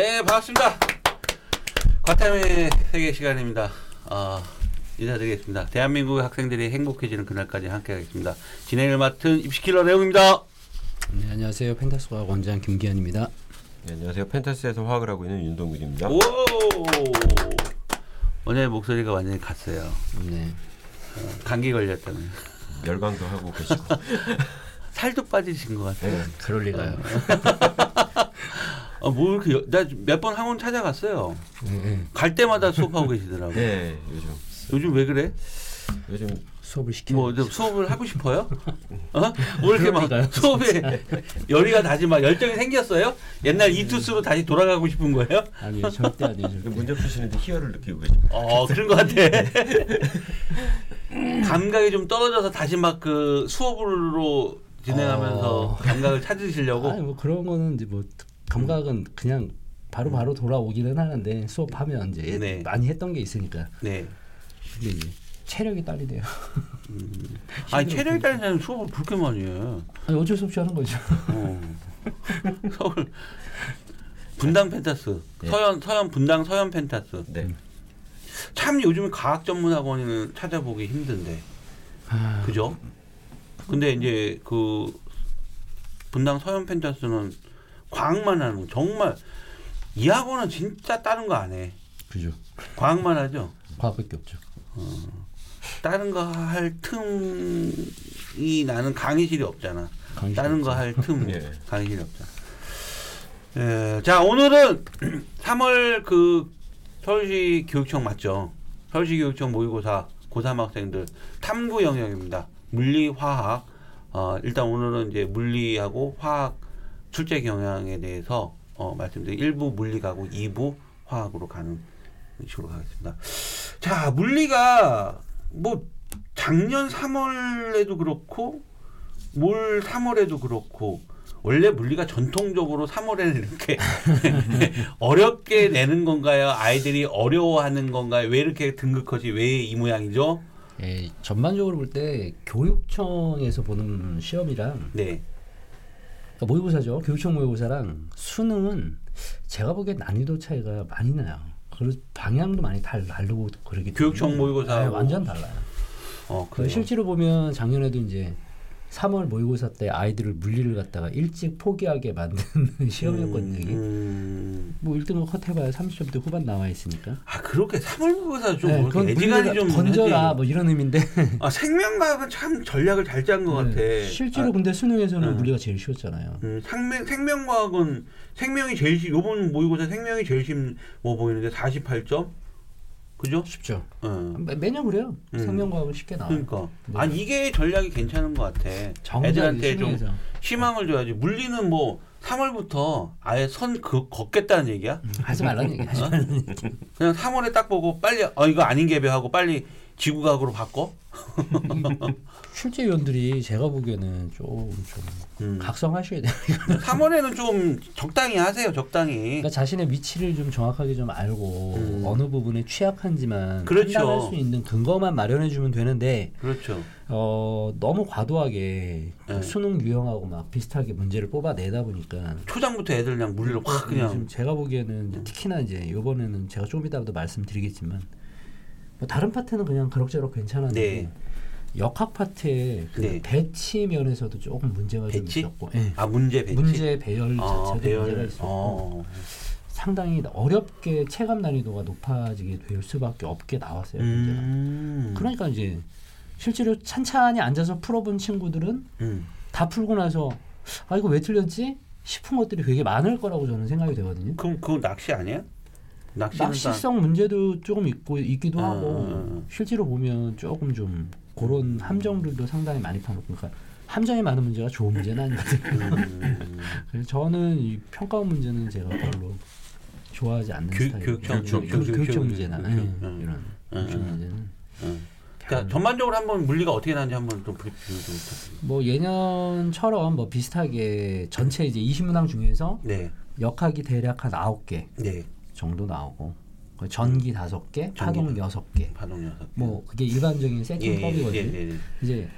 예, 반갑습니다. 과탐의 세계 시간입니다. 어, 인사드리겠습니다. 대한민국 학생들이 행복해지는 그날까지 함께하겠습니다. 진행을 맡은 입시킬러 내용입니다. 네, 안녕하세요. 펜타스 과학 원장 김기현입니다. 네, 안녕하세요. 펜타스에서 화학을 하고 있는 윤동균입니다. 오! 오늘 목소리가 완전히 갔어요. 네. 어, 감기 걸렸다면 열광도 하고 계시고. 살도 빠지신 것 같아요. 네. 그럴 리가요. 어, 뭐 이렇게 나몇 번 학원 찾아갔어요. 네, 네. 갈 때마다 수업하고 계시더라고요. 네, 요즘 요즘 왜 그래? 요즘 수업을 시켜. 뭐좀 수업을 하고 싶어요? 어? 뭐 이렇게 막 수업에 열의가 다시 막 열정이 생겼어요? 옛날 이투스로 다시 돌아가고 싶은 거예요? 아니요, 절대. 절대. 문제 푸시는데 희열을 느끼고 계십니다. 어 그런 것 같아. 감각이 좀 떨어져서 다시 막 그 수업으로 진행하면서 어. 감각을 찾으시려고. 아니 뭐 그런 거는 이제 뭐 감각은 그냥 바로 바로 돌아오기는 하는데 수업하면 이제 네. 많이 했던 게 있으니까. 네. 근데 이제 체력이 딸리네요. 아니 체력이 딸리는 수업을 그렇게 많이 해. 아니 어쩔 수 없이 하는 거죠. 어. 서울 분당 펜타스 네. 서현 서현 분당 서현 펜타스 네. 참 요즘에 과학 전문 학원은 찾아보기 힘든데 아, 그죠? 근데 이제 그 분당 서현 펜타스는 과학만 하는 거. 정말 이 학원은 진짜 다른 거 안 해. 그죠. 과학만 하죠. 과학밖에 없죠. 다른 거 할 틈이 나는 강의실이 없잖아. 강의실이 다른 거. 할 틈 예. 강의실이 없잖아. 예, 자 오늘은 3월 그 서울시 교육청 맞죠? 서울시 교육청 모의고사 고3 학생들 탐구 영역입니다. 물리, 화학. 어, 일단 오늘은 이제 물리하고 화학 출제 경향에 대해서 어, 말씀드리고 1부 물리 가고 2부 화학으로 가는 식으로 가겠습니다. 자, 물리가 뭐 작년 3월에도 그렇고 올 3월에도 그렇고 원래 물리가 전통적으로 3월에는 이렇게 어렵게 내는 건가요? 아이들이 어려워하는 건가요? 왜 이렇게 등급컷이 왜 이 모양이죠? 예, 전반적으로 볼 때 교육청에서 보는 시험이랑 네. 그러니까 모의고사죠. 교육청 모의고사랑 수능은 제가 보기엔 난이도 차이가 많이 나요. 그리고 방향도 많이 달, 다르고 그러기 때문에 교육청 모의고사하고 네, 완전 달라요. 어, 그. 실제로 보면 작년에도 이제 3월 모의고사 때 아이들을 물리를 갖다가 일찍 포기하게 만드는 시험이었거든요. 이게. 음. 뭐 1등급 컷 해봐야 30점대 후반 나와 있으니까. 아 그렇게 3월 모의고사 좀 네, 뭐 그건 이렇게 애지간히 좀 던져라 하지. 뭐 이런 의미인데 아 생명과학은 참 전략을 잘 짠 것 같아. 네, 실제로 아, 근데 수능에서는 음. 물리가 제일 쉬웠잖아요. 음, 생명, 생명과학은 생명이 제일 쉽, 요번 모의고사 생명이 제일 쉽뭐 보이는데 48점? 그죠? 쉽죠. 어. 매, 매년 그래요. 음. 생명과학은 쉽게 나와요. 그러니까. 네. 아니, 이게 전략이 괜찮은 것 같아. 애들한테 좀. 희망을 줘야지. 물리는 뭐 3월부터 아예 선 그, 걷겠다는 얘기야? 음, 하지 말라는 얘기. 어? 하지 말라는 얘기. 그냥 3월에 딱 보고 빨리, 어, 이거 아닌 개배하고 빨리 지구과학으로 바꿔? 실제 위원들이 제가 보기에는 좀, 좀 음. 각성하셔야 돼요. 3월에는 좀 적당히 하세요, 적당히. 그러니까 자신의 위치를 좀 정확하게 좀 알고 음. 어느 부분에 취약한지만 그렇죠. 판단할 수 있는 근거만 마련해 주면 되는데 그렇죠. 어, 너무 과도하게 네. 수능 유형하고 막 비슷하게 문제를 뽑아내다 보니까 초장부터 애들 그냥 물리를 확 그냥. 제가 보기에는 이제 특히나 이제 이번에는 제가 좀 이따도 말씀드리겠지만 뭐 다른 파트는 그냥 그럭저럭 괜찮았는데 네. 역학 파트의 그 네. 배치 면에서도 조금 문제가 배치? 좀 있었고 예. 아, 문제 배치? 문제 배열 아, 자체도 배열. 문제가 있었고 어. 상당히 어렵게 체감 난이도가 높아지게 될 수밖에 없게 나왔어요. 문제가. 음. 그러니까 이제 실제로 찬찬히 앉아서 풀어본 친구들은 음. 다 풀고 나서 아 이거 왜 틀렸지 싶은 것들이 되게 많을 거라고 저는 생각이 되거든요. 그럼 그거 낚시 아니야? 낚시성 문제도 조금 있고 있기도 아, 하고 아, 아. 실제로 보면 조금 좀 그런 함정들도 상당히 많이 파놓고 그러니까 함정이 많은 문제가 좋은 문제는 아니거든요. 다- 음. 그래서 저는 이 평가 문제는 제가 별로 좋아하지 않는 교- 스타일이에요. 교육청, 교- 교육청, 교- 교육청 문제나. 예, 음. 이런 음, 교육청 음. 문제는 음. 그러니까 전반적으로 한번 물리가 어떻게 나는지 한번 좀 브리핑 좀 부탁드립니다. 뭐 예년처럼 뭐 비슷하게 전체 이제 20문항 중에서 네, 역학이 대략 한 9개 네. 정도 나오고 그 전기 5개, 파동 6개. 파동 녀석. 뭐 그게 일반적인 세팅법이거든요. 예, 예, 예. 이제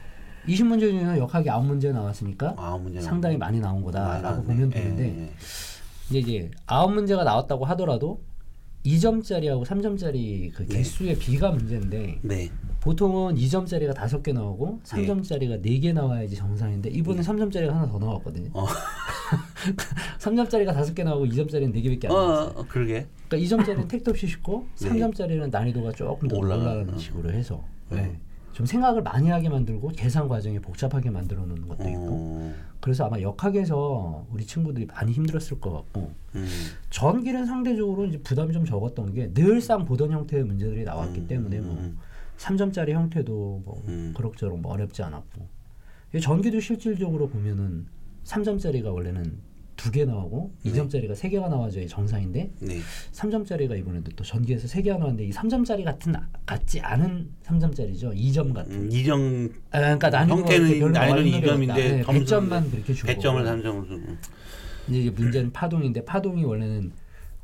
20문제 중에서 역학이 9문제 나왔으니까 아, 문제 상당히 많이 나온 거다라고. 보면 예, 되는데 예. 이제 이제 아홉 문제가 나왔다고 하더라도 2점짜리하고 3점짜리 그 네. 개수의 비가 문제인데 네. 보통은 2점짜리가 다섯 개 나오고 3점짜리가 네 개 나와야지 정상인데 이번에 3점짜리가 하나 더 나왔거든요. 어. 3점짜리가 다섯 개 나오고 2점짜리는 네 개밖에 안 어, 나왔어요. 어, 그러게. 그러니까 2점짜리는 택도 없이 쉽고 네. 3점짜리는 난이도가 조금 더 올라가- 올라가는 어. 식으로 해서 어. 네. 좀 생각을 많이 하게 만들고 계산 과정이 복잡하게 만들어 놓는 것도 있고 어, 그래서 아마 역학에서 우리 친구들이 많이 힘들었을 것 같고 음, 전기는 상대적으로 이제 부담이 좀 적었던 게 늘상 보던 형태의 문제들이 나왔기 음, 때문에 뭐 음, 3점짜리 형태도 뭐 음. 그럭저럭 뭐 어렵지 않았고 이 전기도 실질적으로 보면은 3점짜리가 원래는 두 개 나오고 네. 2점짜리가 세 개가 나와줘야 정상인데 네. 3점짜리가 3점짜리가 이번에도 또 전기에서 세 개가 나왔는데 이 3점짜리 같은 같지 않은 3점짜리죠. 2점 같은. 음, 이정 아, 그러니까 난이도가 형태는 노래가 2점인데 없다. 네, 점수는 100점만 그렇게 주고 100점을 3점을 주고. 이제 이게 문제는 파동인데 파동이 원래는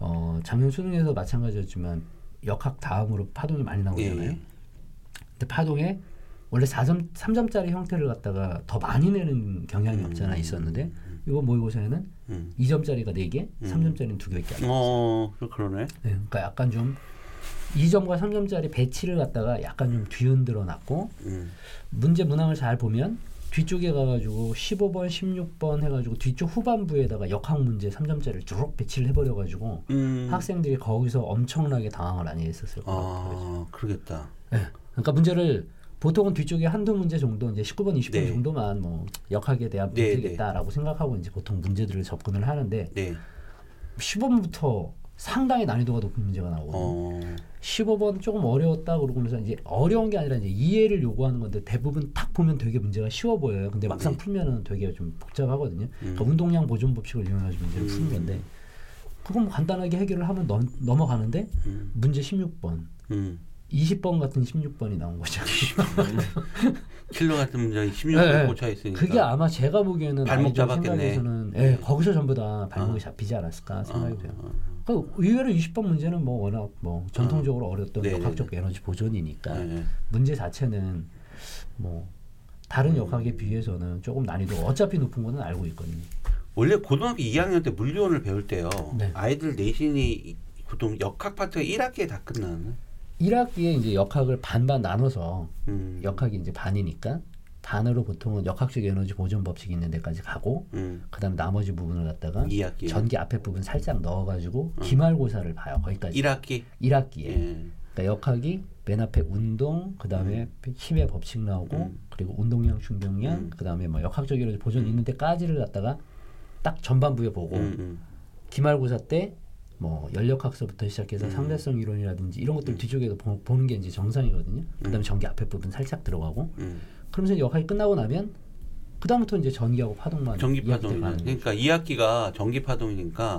어, 작년 수능에서 마찬가지였지만 역학 다음으로 파동이 많이 나오잖아요. 예. 근데 파동에 원래 4점 3점짜리 형태를 갖다가 더 많이 내는 경향이 없잖아 있었는데 이번 모의고사에는 음. 2점짜리가 4개, 음. 3점짜리는 2개밖에 안 나왔어요. 어, 그- 그러네. 네, 그러니까 약간 좀 2점과 3점짜리 배치를 갖다가 약간 좀 뒤흔들어 놨고 음. 문제 문항을 잘 보면 뒤쪽에 가가지고 15번, 16번 해가지고 뒤쪽 후반부에다가 역학 문제 3점짜리를 쭉 배치를 해버려가지고 음. 학생들이 거기서 엄청나게 당황을 많이 했었을 거예요. 아, 그러겠다. 네. 그러니까 문제를 보통은 뒤쪽에 한두 문제 정도 이제 19번, 20번 네. 정도만 뭐 역학에 대한 네, 문제겠다라고 생각하고 이제 보통 문제들을 접근을 하는데 네. 15번부터 상당히 난이도가 높은 문제가 나오거든요. 어. 15번 조금 어려웠다 그러고서 이제 어려운 게 아니라 이제 이해를 요구하는 건데 대부분 딱 보면 되게 문제가 쉬워 보여요. 근데 막상 네. 풀면은 되게 좀 복잡하거든요. 그러니까 음. 운동량 보존 법칙을 이용해서 문제를 푸는 음. 건데 그건 뭐 간단하게 해결을 하면 넘, 넘어가는데 음. 문제 16번, 음. 20번 같은 16번이 나온 거죠. 킬러 같은 문제 16번 네, 꽂혀 있으니까. 그게 아마 제가 보기에는 발목 잡았겠네. 생각에서는 예, 거기서 전부 다 발목이 어. 잡히지 않았을까 생각이 어, 돼요. 어. 그 의외로 20번 문제는 뭐 워낙 뭐 전통적으로 어 렸던 네네네. 역학적 에너지 보존이니까 네, 네. 문제 자체는 뭐 다른 음. 역학에 비해서는 조금 난이도 어차피 높은 거는 알고 있거든요. 원래 고등학교 2학년 때 물리원을 배울 때요. 네. 아이들 내신이 보통 역학 파트가 1학기에 다 끝나는. 1학기에 이제 역학을 반반 나눠서 음. 역학이 이제 반이니까 반으로 보통은 역학적 에너지 보존 법칙이 있는 데까지 가고 음. 그다음 나머지 부분을 갖다가 2학기. 전기 앞에 부분 살짝 넣어 가지고 기말고사를 봐요. 거기까지 1학기. 1학기에. 예. 그러니까 역학이 맨 앞에 운동, 그 다음에 힘의 법칙 나오고, 음. 그리고 운동량, 충격량, 음. 그 다음에 뭐 역학적 에너지 보존 있는 데까지를 갖다가 딱 전반부에 보고 음, 음. 기말고사 때 뭐 연력학서부터 시작해서 음. 상대성 이론이라든지 이런 것들 뒤쪽에서 보, 보는 게 이제 정상이거든요. 그다음에 전기 앞에 부분 살짝 들어가고 음. 그러면서 역학이 끝나고 나면 그 다음부터 이제 전기하고 파동만 전기 파동. 그러니까 2학기가 전기 파동이니까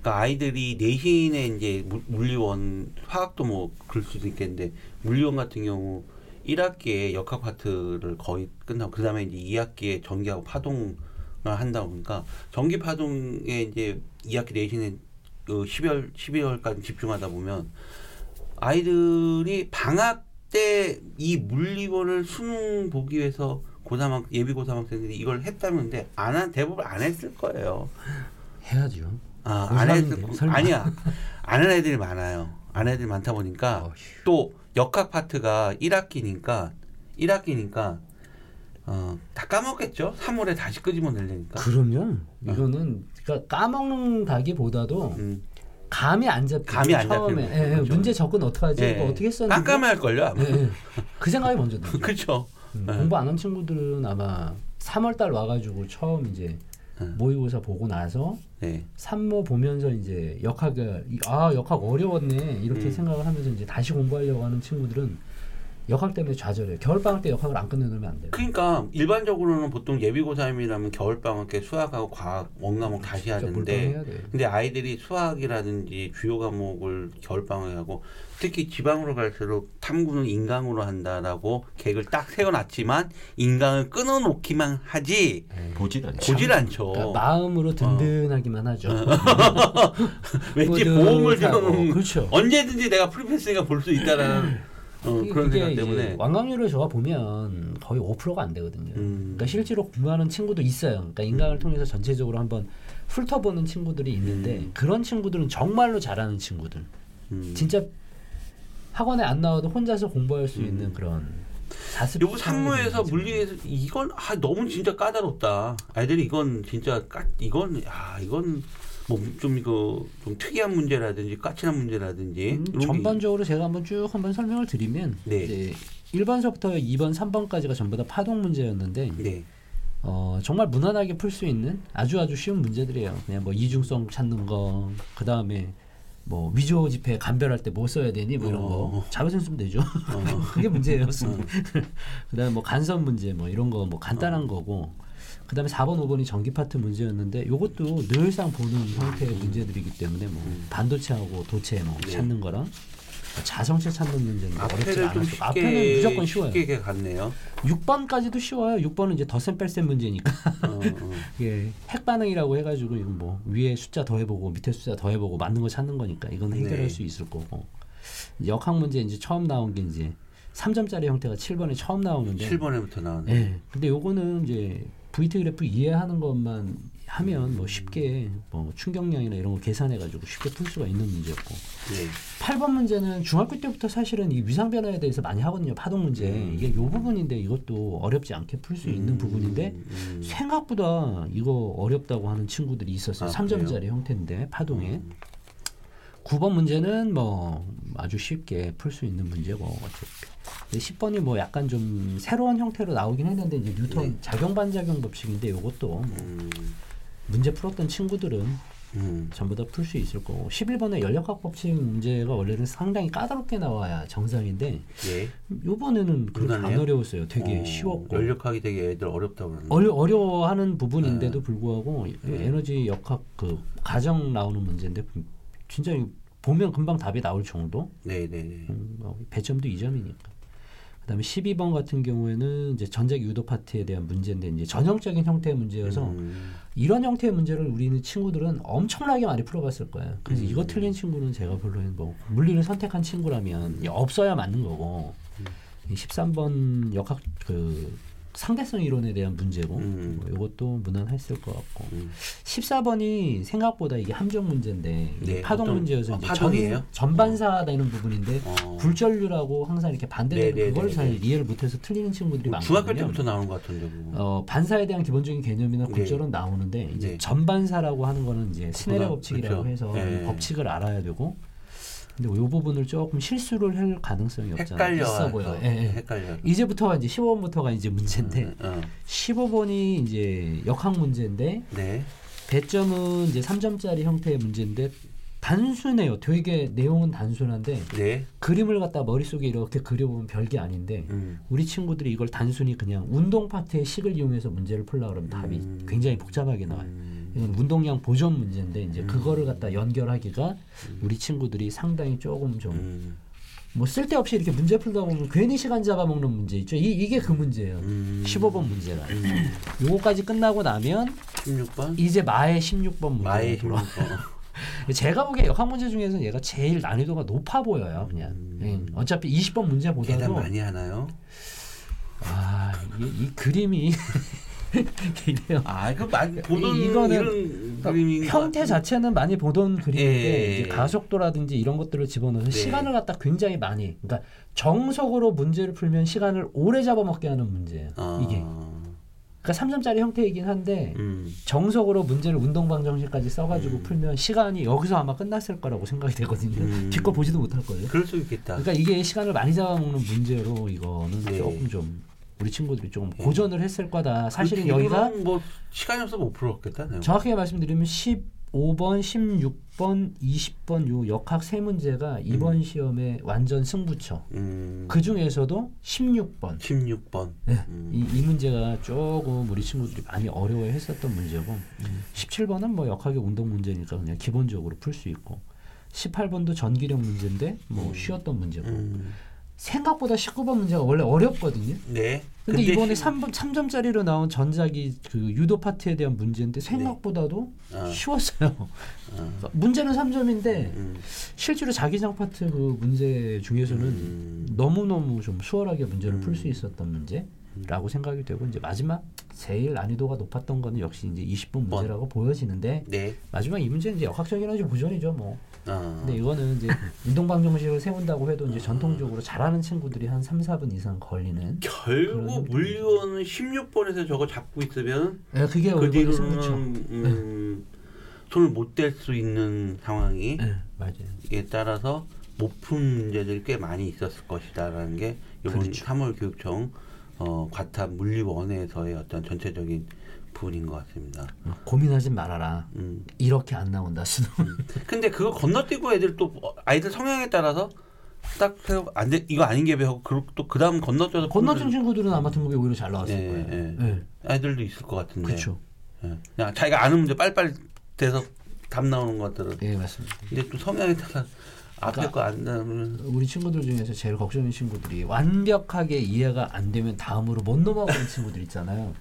그러니까 아이들이 내신에 이제 물- 물리원 화학도 뭐 그럴 수도 있겠는데 물리원 같은 경우 1학기에 역학 파트를 거의 끝나고 그다음에 이제 2학기에 전기하고 파동을 한다 보니까 전기 파동에 이제 2학기 내신에 그 12월 12월까지 집중하다 보면 아이들이 방학 때 이 물리원을 수능 보기 위해서 고3 학 예비 고3 학생들이 이걸 했다는데 안 한 대부분 안 했을 거예요. 해야죠. 아, 무슨 안 말인데요? 했을 거. 아니야. 안 하는 애들이 많아요. 안 하는 애들이 많다 보니까 어휴. 또 역학 파트가 1학기니까 1학기니까 어, 다 까먹겠죠. 3월에 다시 끄집어내려니까. 그럼요. 이거는 그러니까 까먹는다기보다도 음. 감이 안 잡히죠. 감이 안 처음에 잡히는 예, 예, 거죠. 문제 접근 어떻게 하지? 예. 이거 어떻게 했었는데? 깜깜할 걸요, 아마. 예, 예. 그 생각이 먼저 들죠. 그렇죠. 음, 예. 공부 안 한 친구들은 아마 3월달 와가지고 처음 이제 예. 모의고사 보고 나서 네. 산모 보면서 이제 역학을 이- 아 역학 어려웠네 이렇게 음. 생각을 하면서 이제 다시 공부하려고 하는 친구들은 역학 때문에 좌절해요. 겨울 방학 때 역학을 안 끝내놓으면 안 돼요. 그러니까 일반적으로는 보통 예비 고3이라면 겨울 방학 때 수학하고 과학 원과목 다시 진짜 하는데. 근데 아이들이 수학이라든지 주요 과목을 겨울 방학에 하고 특히 지방으로 갈수록 탐구는 인강으로 한다라고 계획을 딱 세워놨지만 인강을 끊어놓기만 하지 보진 않죠. 보질 않죠. 그러니까 마음으로 든든하기만 하죠. 왠지 보험을 들어놓은 그렇죠. 언제든지 내가 프리패스가 볼 수 있다라는 어, 이게- 그런 생각 때문에. 완강률을 저가 보면 거의 5%가 안 되거든요. 음. 그러니까 실제로 공부하는 친구도 있어요. 그러니까 인강을 통해서 전체적으로 한번 훑어보는 친구들이 있는데 음. 그런 친구들은 정말로 잘하는 친구들. 음. 진짜 학원에 안 나와도 혼자서 공부할 수 음. 있는 그런 자습. 요거 산무에서 물리에서 이건 아 너무 진짜 까다롭다. 아이들이 이건 진짜 까 이건 아 이건 뭐좀 이거 좀 특이한 문제라든지 까칠한 문제라든지 음, 전반적으로 제가 한번 쭉 한번 설명을 드리면 네. 이제 1번서부터 2번, 3번까지가 전부 다 파동 문제였는데 네. 어, 정말 무난하게 풀 수 있는 아주 아주 쉬운 문제들이에요. 그냥 뭐 이중성 찾는 거, 그 다음에 뭐 위조 지폐 감별할 때 뭐 써야 되니 뭐 이런 거 어. 자외선 쓰면 되죠. 어. 그게 문제예요. 그다음에 뭐 간섭 문제 뭐 이런 거 뭐 간단한 어. 거고. 그다음에 4번, 5번이 전기 파트 문제였는데 요것도 늘상 보는 형태의 문제들이기 때문에 뭐 반도체하고 도체 뭐 음. 네. 찾는 거랑 뭐 자성체 찾는 문제는 어렵지 쉽게 앞에는 무조건 쉬워요. 쉽게 갔네요. 6번까지도 쉬워요. 6번은 이제 덧셈 뺄셈 문제니까. 어, 어. 이게 핵 반응이라고 해가지고 이건 뭐 위에 숫자 더해보고 밑에 숫자 더해보고 맞는 거 찾는 거니까 이건 해결할 네. 수 있을 거고 역학 문제 이제 처음 나온 게 이제 3점짜리 형태가 7번에 처음 나오는데 7번에부터 나왔네. 예. 근데 요거는 이제 VT 그래프 이해하는 것만 하면 뭐 쉽게 뭐 충격량이나 이런 거 계산해 가지고 쉽게 풀 수가 있는 문제였고 네. 8번 문제는 중학교 때부터 사실은 이 위상 변화에 대해서 많이 하거든요. 파동 문제. 음. 이게 요 부분인데 이것도 어렵지 않게 풀수 있는 음, 부분인데 음. 생각보다 이거 어렵다고 하는 친구들이 있었어요. 아, 3점짜리 형태인데 파동에. 음. 9번 문제는 뭐 아주 쉽게 풀 수 있는 문제고 어차피. 근데 10번이 뭐 약간 좀 새로운 형태로 나오긴 했는데 이제 뉴턴 네. 작용 반작용 법칙인데 이것도 뭐 음. 문제 풀었던 친구들은 음. 전부 다 풀 수 있을 거고 11번의 연력학 법칙 문제가 원래는 상당히 까다롭게 나와야 정상인데 예. 요번에는 그렇게 안? 어려웠어요. 되게 어, 쉬웠고 연력하기 되게 애들 어렵다고 그러는데. 어려, 어려워하는 네. 부분인데도 불구하고 에너지 역학 그 가정 나오는 문제인데 진짜 이 보면 금방 답이 나올 정도 네, 네, 네. 음, 뭐 배점도 2점이니까 그다음에 12번 같은 경우에는 이제 전자기 유도 파트에 대한 문제인데 이제 전형적인 형태의 문제여서 음. 이런 형태의 문제를 우리는 친구들은 엄청나게 많이 풀어봤을 거예요. 그래서 음. 이거 틀린 친구는 제가 별로 뭐 물리를 선택한 친구라면 없어야 맞는 거고 이 13번 역학 그 상대성 이론에 대한 문제고 음. 뭐 이것도 무난했을 것 같고 음. 14번이 생각보다 이게 함정 문제인데 네, 파동 어떤- 문제여서 아, 이제 파동이에요? 전, 전반사 되는 부분인데 어. 굴절류라고 항상 이렇게 반대되는 네, 네, 그걸 네, 잘 네. 이해를 못해서 틀리는 친구들이 뭐 많거든요. 중학교 때부터 나오는 것 같은데. 어, 반사에 대한 기본적인 개념이나 네. 굴절은 나오는데 이제 네. 전반사라고 하는 거는 이제 스네레 법칙이라고 그렇죠. 해서 법칙을 알아야 되고 근데 이 부분을 조금 실수를 할 가능성이 없잖아 헷갈려. 있어 보여. 예, 예. 헷갈려. 이제부터가 이제 15번부터가 이제 문제인데 어. 15번이 이제 역학 문제인데 네. 배점은 이제 3점짜리 형태의 문제인데 단순해요. 되게 내용은 단순한데 네. 그림을 갖다 머릿속에 이렇게 그려보면 별게 아닌데 음. 우리 친구들이 이걸 단순히 그냥 운동 파트의 식을 이용해서 문제를 풀라 그러면 답이 음. 굉장히 복잡하게 나와요. 음. 이건 운동량 보존 문제인데 이제 그거를 갖다 연결하기가 우리 친구들이 상당히 조금 좀뭐 음. 쓸데없이 이렇게 문제 풀다 보면 괜히 시간 잡아먹는 문제 있죠. 이, 이게 그 문제예요. 음. 15번 문제가. 요거까지 끝나고 나면 16번? 이제 마의 16번 문제. 마의 돌아. 16번. 제가 보기에 역학 문제 중에서 얘가 제일 난이도가 높아 보여요. 그냥. 예. 어차피 20번 계단 문제보다도 많이 하나요? 아, 이, 이 그림이. 아, 이거 많이 보던 이- 이거는 것 형태. 자체는 많이 보던 그림인데 예. 이제 가속도라든지 이런 것들을 집어넣어서 네. 시간을 갖다 굉장히 많이 그러니까 정석으로 문제를 풀면 시간을 오래 잡아먹게 하는 문제예요. 아. 이게 그러니까 3점짜리 형태이긴 한데 음. 정석으로 문제를 운동방 정식까지 써가지고 풀면 시간이 여기서 아마 끝났을 거라고 생각이 되거든요. 음. 뒷거 보지도 못할 거예요. 그럴 수 있겠다. 그러니까 이게 시간을 많이 잡아먹는 문제로 이거는 네. 조금 좀 우리 친구들이 조금 고전을 했을 거다. 사실은 그 여기가 뭐 시간이 없어서 못 풀었겠다. 정확하게 말씀드리면 15번, 16번, 20번 요 역학 세 문제가 이번 시험의 완전 승부처. 음. 그 중에서도 16번. 16번. 네. 음. 이, 이 문제가 조금 우리 친구들이 많이 어려워했었던 문제고 17번은 뭐 역학의 운동 문제니까 그냥 기본적으로 풀 수 있고 18번도 전기력 문제인데 뭐 쉬웠던 문제고 음. 생각보다 19번 문제가 원래 어렵거든요. 네. 근데, 이번에 시- 3번 3점짜리로 나온 전작이 그 유도 파트에 대한 문제인데 생각보다도 아. 쉬웠어요. 아. 문제는 3점인데 음. 실제로 자기장 파트 그 문제 중에서는 음. 너무너무 좀 수월하게 문제를 풀수 있었던 문제 라고 생각이 되고 이제 마지막 제일 난이도가 높았던 거는 역시 이제 20분 뭐. 문제라고 보여지는데 네. 마지막 이 문제는 이제 역학적 에너지 보존이죠 뭐. 아. 근데 이거는 이제 운동방 정식을 세운다고 해도 이제 전통적으로 잘하는 친구들이 한 3, 4분 이상 걸리는 결국 물리원은 16번에서 저거 잡고 있으면 예, 그게 그. 뒤로는 음, 손을 못 댈 수 있는 상황이 예, 맞아요. 에 따라서 못 푼 문제들이 꽤 많이 있었을 것이다라는 게 이번 그렇죠. 3월 교육청 어, 과탑 물리원에서의 어떤 전체적인 부분인 것 같습니다. 어, 고민하지 말아라. 음. 이렇게 안 나온다 수능. 근데 그거 건너뛰고 애들 또 어, 아이들 성향에 따라서 딱 해서 안 돼, 이거 아닌 게 배우고 그리고 또 그다음 건너뛰어서 건너뛴 친구들은 아마 등급이 오히려 잘 나왔을 예, 거예요. 예. 예. 아이들도 있을 것 같은데. 그렇죠. 예. 그냥 자기가 아는 문제 빨리빨리 돼서 답 나오는 것들은. 예, 맞습니다. 근데 또 성향에 따라 앞에 그러니까 거안 나오면 우리 친구들 중에서 제일 걱정인 친구들이 완벽하게 이해가 안 되면 다음으로 못 넘어가는 친구들 있잖아요.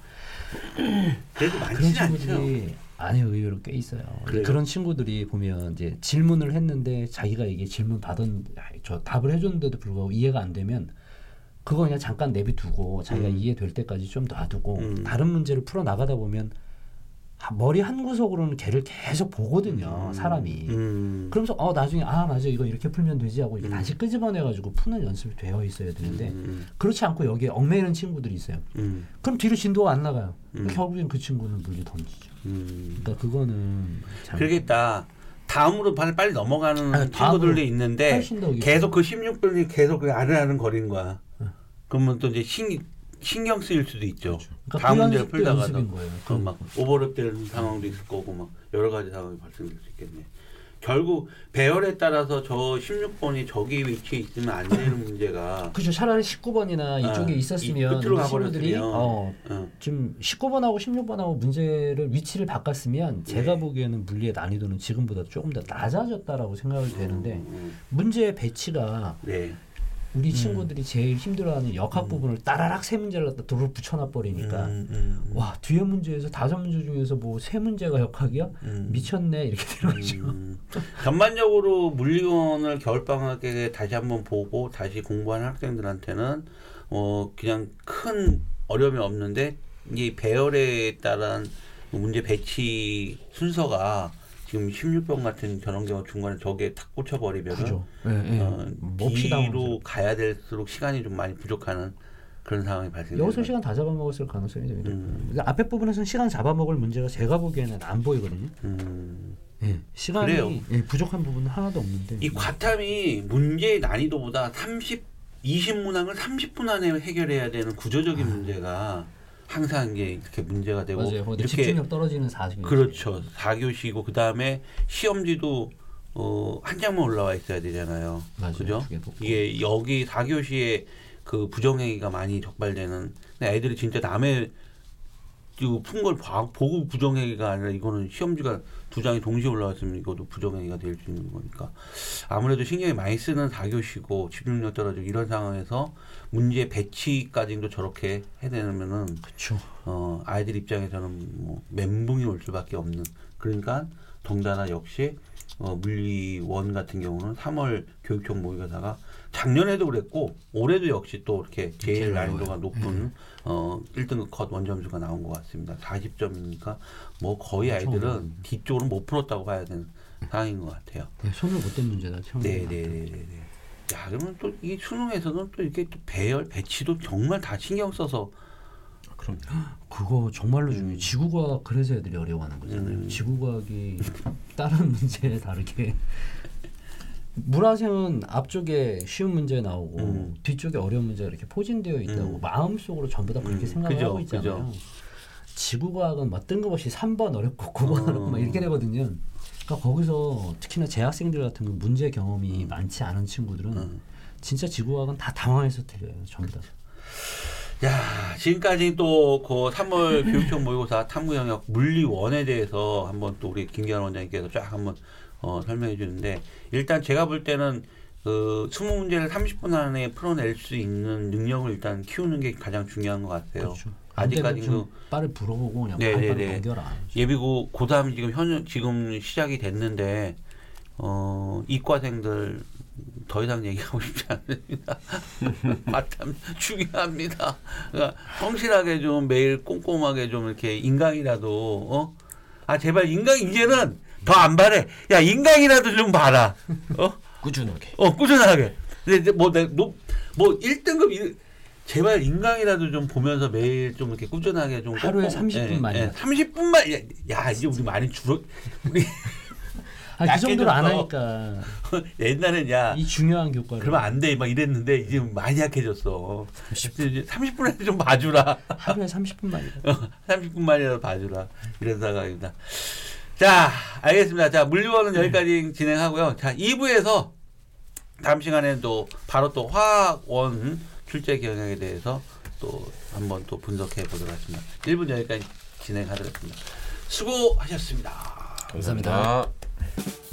그래도 많지는 않죠. 친구들이 아니요 의외로 꽤 있어요. 그래요? 그런 친구들이 보면 이제 질문을 했는데 자기가 이게 질문 받은 저 답을 해줬는데도 불구하고 이해가 안 되면 그거 그냥 잠깐 내비두고 자기가 음. 이해될 때까지 좀 놔두고 음. 다른 문제를 풀어 나가다 보면 하- 머리 한 구석으로는 걔를 계속 보거든요 사람이. 음. 그러면서 어 나중에 아 맞아 이거 이렇게 풀면 되지 하고 이렇게 다시 끄집어내 가지고 푸는 연습이 되어 있어야 되는데 음. 그렇지 않고 여기에 얽매이는 친구들이 있어요. 음. 그럼 뒤로 진도가 안 나가요. 음. 결국엔 그 친구는 물리 던지죠. 음. 그러니까 그거는 참 그러겠다. 다음으로 빨리, 빨리 넘어가는 아니, 친구들도 있는데 계속 그 16분이 계속 그 아른아른 거리는 거야. 그러면 또 이제 신, 신경 쓰일 수도 있죠. 그러니까 다음 그 문제를 풀다가도 연습인 거예요. 그막 오버랩 되는 상황도 있을 거고 막 여러 가지 상황이 발생될 수 있겠네. 결국 배열에 따라서 저 16번이 저기 위치에 있으면 안 되는 문제가 그죠. 차라리 19번이나 이쪽에 아, 이 있었으면 끝으로 우리 친구들이. 어, 어, 좀 19번하고 16번하고 문제를 위치를 바꿨으면 제가 네. 보기에는 물리의 난이도는 지금보다 조금 더 낮아졌다라고 생각이 되는데 음, 문제의 배치가 네. 우리 친구들이 제일 힘들어하는 역학 음. 부분을 따라락 세 문제를 갖다 도로 붙여놔 버리니까 음, 음, 음. 와 뒤에 문제에서 다섯 문제 중에서 뭐 세 문제가 역학이야 음. 미쳤네 이렇게 되는 거죠. 음, 전반적으로 물리원을 겨울 방학에 다시 한번 보고 다시 공부하는 학생들한테는 어 그냥 큰 어려움이 없는데 이 배열에 따른 문제 배치 순서가 지금 16번 같은 저런 경우 중간에 저게 탁 꽂혀버리면 그죠. 예, 예. 어, 몹시 뒤로 당황스러워. 가야 될수록 시간이 좀 많이 부족하는 그런 상황이 발생돼요. 여기서 시간 다 잡아먹었을 가능성이 됩니다. 음. 근데 앞에 부분에서는 시간 잡아먹을 문제가 제가 보기에는 안 보이거든요. 음, 예, 시간이 그래요. 예, 부족한 부분은 하나도 없는데. 이 과탐이 문제의 난이도보다 30, 20문항을 30분 안에 해결해야 되는 구조적인 문제가 항상 이게 이렇게 문제가 되고 아. 맞아요. 이렇게 집중력 떨어지는 사실. 그렇죠. 4교시고 그다음에 시험지도 어, 한 장만 올라와 있어야 되잖아요. 맞아요. 그죠? 이게 여기 4교시에 그 부정행위가 많이 적발되는 애들이 진짜 남의 푼걸 보고 부정행위가 아니라 이거는 시험지가 두 장이 동시에 올라왔으면 이것도 부정행위가 될 수 있는 거니까 아무래도 신경이 많이 쓰는 4교시고 집중력 떨어지고 이런 상황에서 문제 배치까지도 저렇게 해내면은 그렇죠. 어, 아이들 입장에서는 뭐 멘붕이 올 수밖에 없는 그러니까 덩달아 역시 어, 물리원 같은 경우는 3월 교육청 모의고사가 작년에도 그랬고 올해도 역시 또 이렇게 제일 난이도가. 높은 어 1등급 컷 원점수가 나온 것 같습니다. 40점이니까 뭐 거의 아이들은. 뒤쪽으로 못 풀었다고 봐야 되는 상황인 것 같아요. 네, 손을 못 댄 문제다. 처음 네, 네, 네, 네, 네. 야, 그러면 또 이 수능에서는 또 이렇게 또 배열 배치도 정말 다 신경 써서 그럼 그거 정말로 중요해. 지구과학 그래서 애들이 어려워하는 거잖아요. 음. 지구과학이 다른 문제에 다르게 물화생은 앞쪽에 쉬운 문제 나오고 음. 뒤쪽에 어려운 문제가 이렇게 포진되어 있다고 음. 마음속으로 전부 다 그렇게 음, 생각을 그죠, 하고 있잖아요. 그죠. 지구과학은 막 뜬금없이 3번 어렵고 9번 어. 어렵고 막 이렇게 되거든요. 그러니까 거기서 특히나 재학생들 같은 거 문제 경험이 음. 많지 않은 친구들은 음. 진짜 지구과학은 다 당황해서 틀려요. 전부 다. 야, 지금까지 또그 3월 교육청 모의고사 탐구 영역 물리 원에 대해서 한번 또 우리 김기환 원장님께서 쫙 한번 어, 설명해 주는데 일단 제가 볼 때는 그 20문제를 30분 안에 풀어낼 수 있는 능력을 일단 키우는 게 가장 중요한 것 같아요. 그렇죠. 안 되면 아직까지 좀그 빠르 불어보고 그냥 네, 바로 네, 네. 넘겨라. 예비고 고3 지금 현 지금 시작이 됐는데 어 이과생들 더 이상 얘기하고 싶지 않습니다. 마탐 중요합니다. 그러니까 성실하게 좀 매일 꼼꼼하게 좀 이렇게 인강이라도 어? 아 제발 인강 이제는 더 안 바래. 야 인강이라도 좀 봐라. 어? 꾸준하게. 어 꾸준하게. 근데 이제 뭐, 내, 뭐, 뭐 1등급 일, 제발 인강이라도 좀 보면서 매일 좀 이렇게 꾸준하게 좀 하루에 꼼꼼- 30분 만이요. 30분만 야, 야 이제 우리 많이 줄어 우리 아, 그 정도로 안. 하니까 옛날엔 야 이 중요한 교과를 그러면 안 돼 막 이랬는데 이제 많이 약해졌어. 이제 30분에 좀 봐주라. 하루에 30분만이다. 30분만이라도 봐주라. 이런 생각입니다. 자, 알겠습니다. 자, 물리원은 여기까지 진행하고요. 자, 2부에서 다음 시간에는 또 바로 또 화학 원 출제 경향에 대해서 또 한번 또 분석해 보도록 하겠습니다. 1분 여기까지 진행하도록 하겠습니다. 수고하셨습니다. 감사합니다. 감사합니다.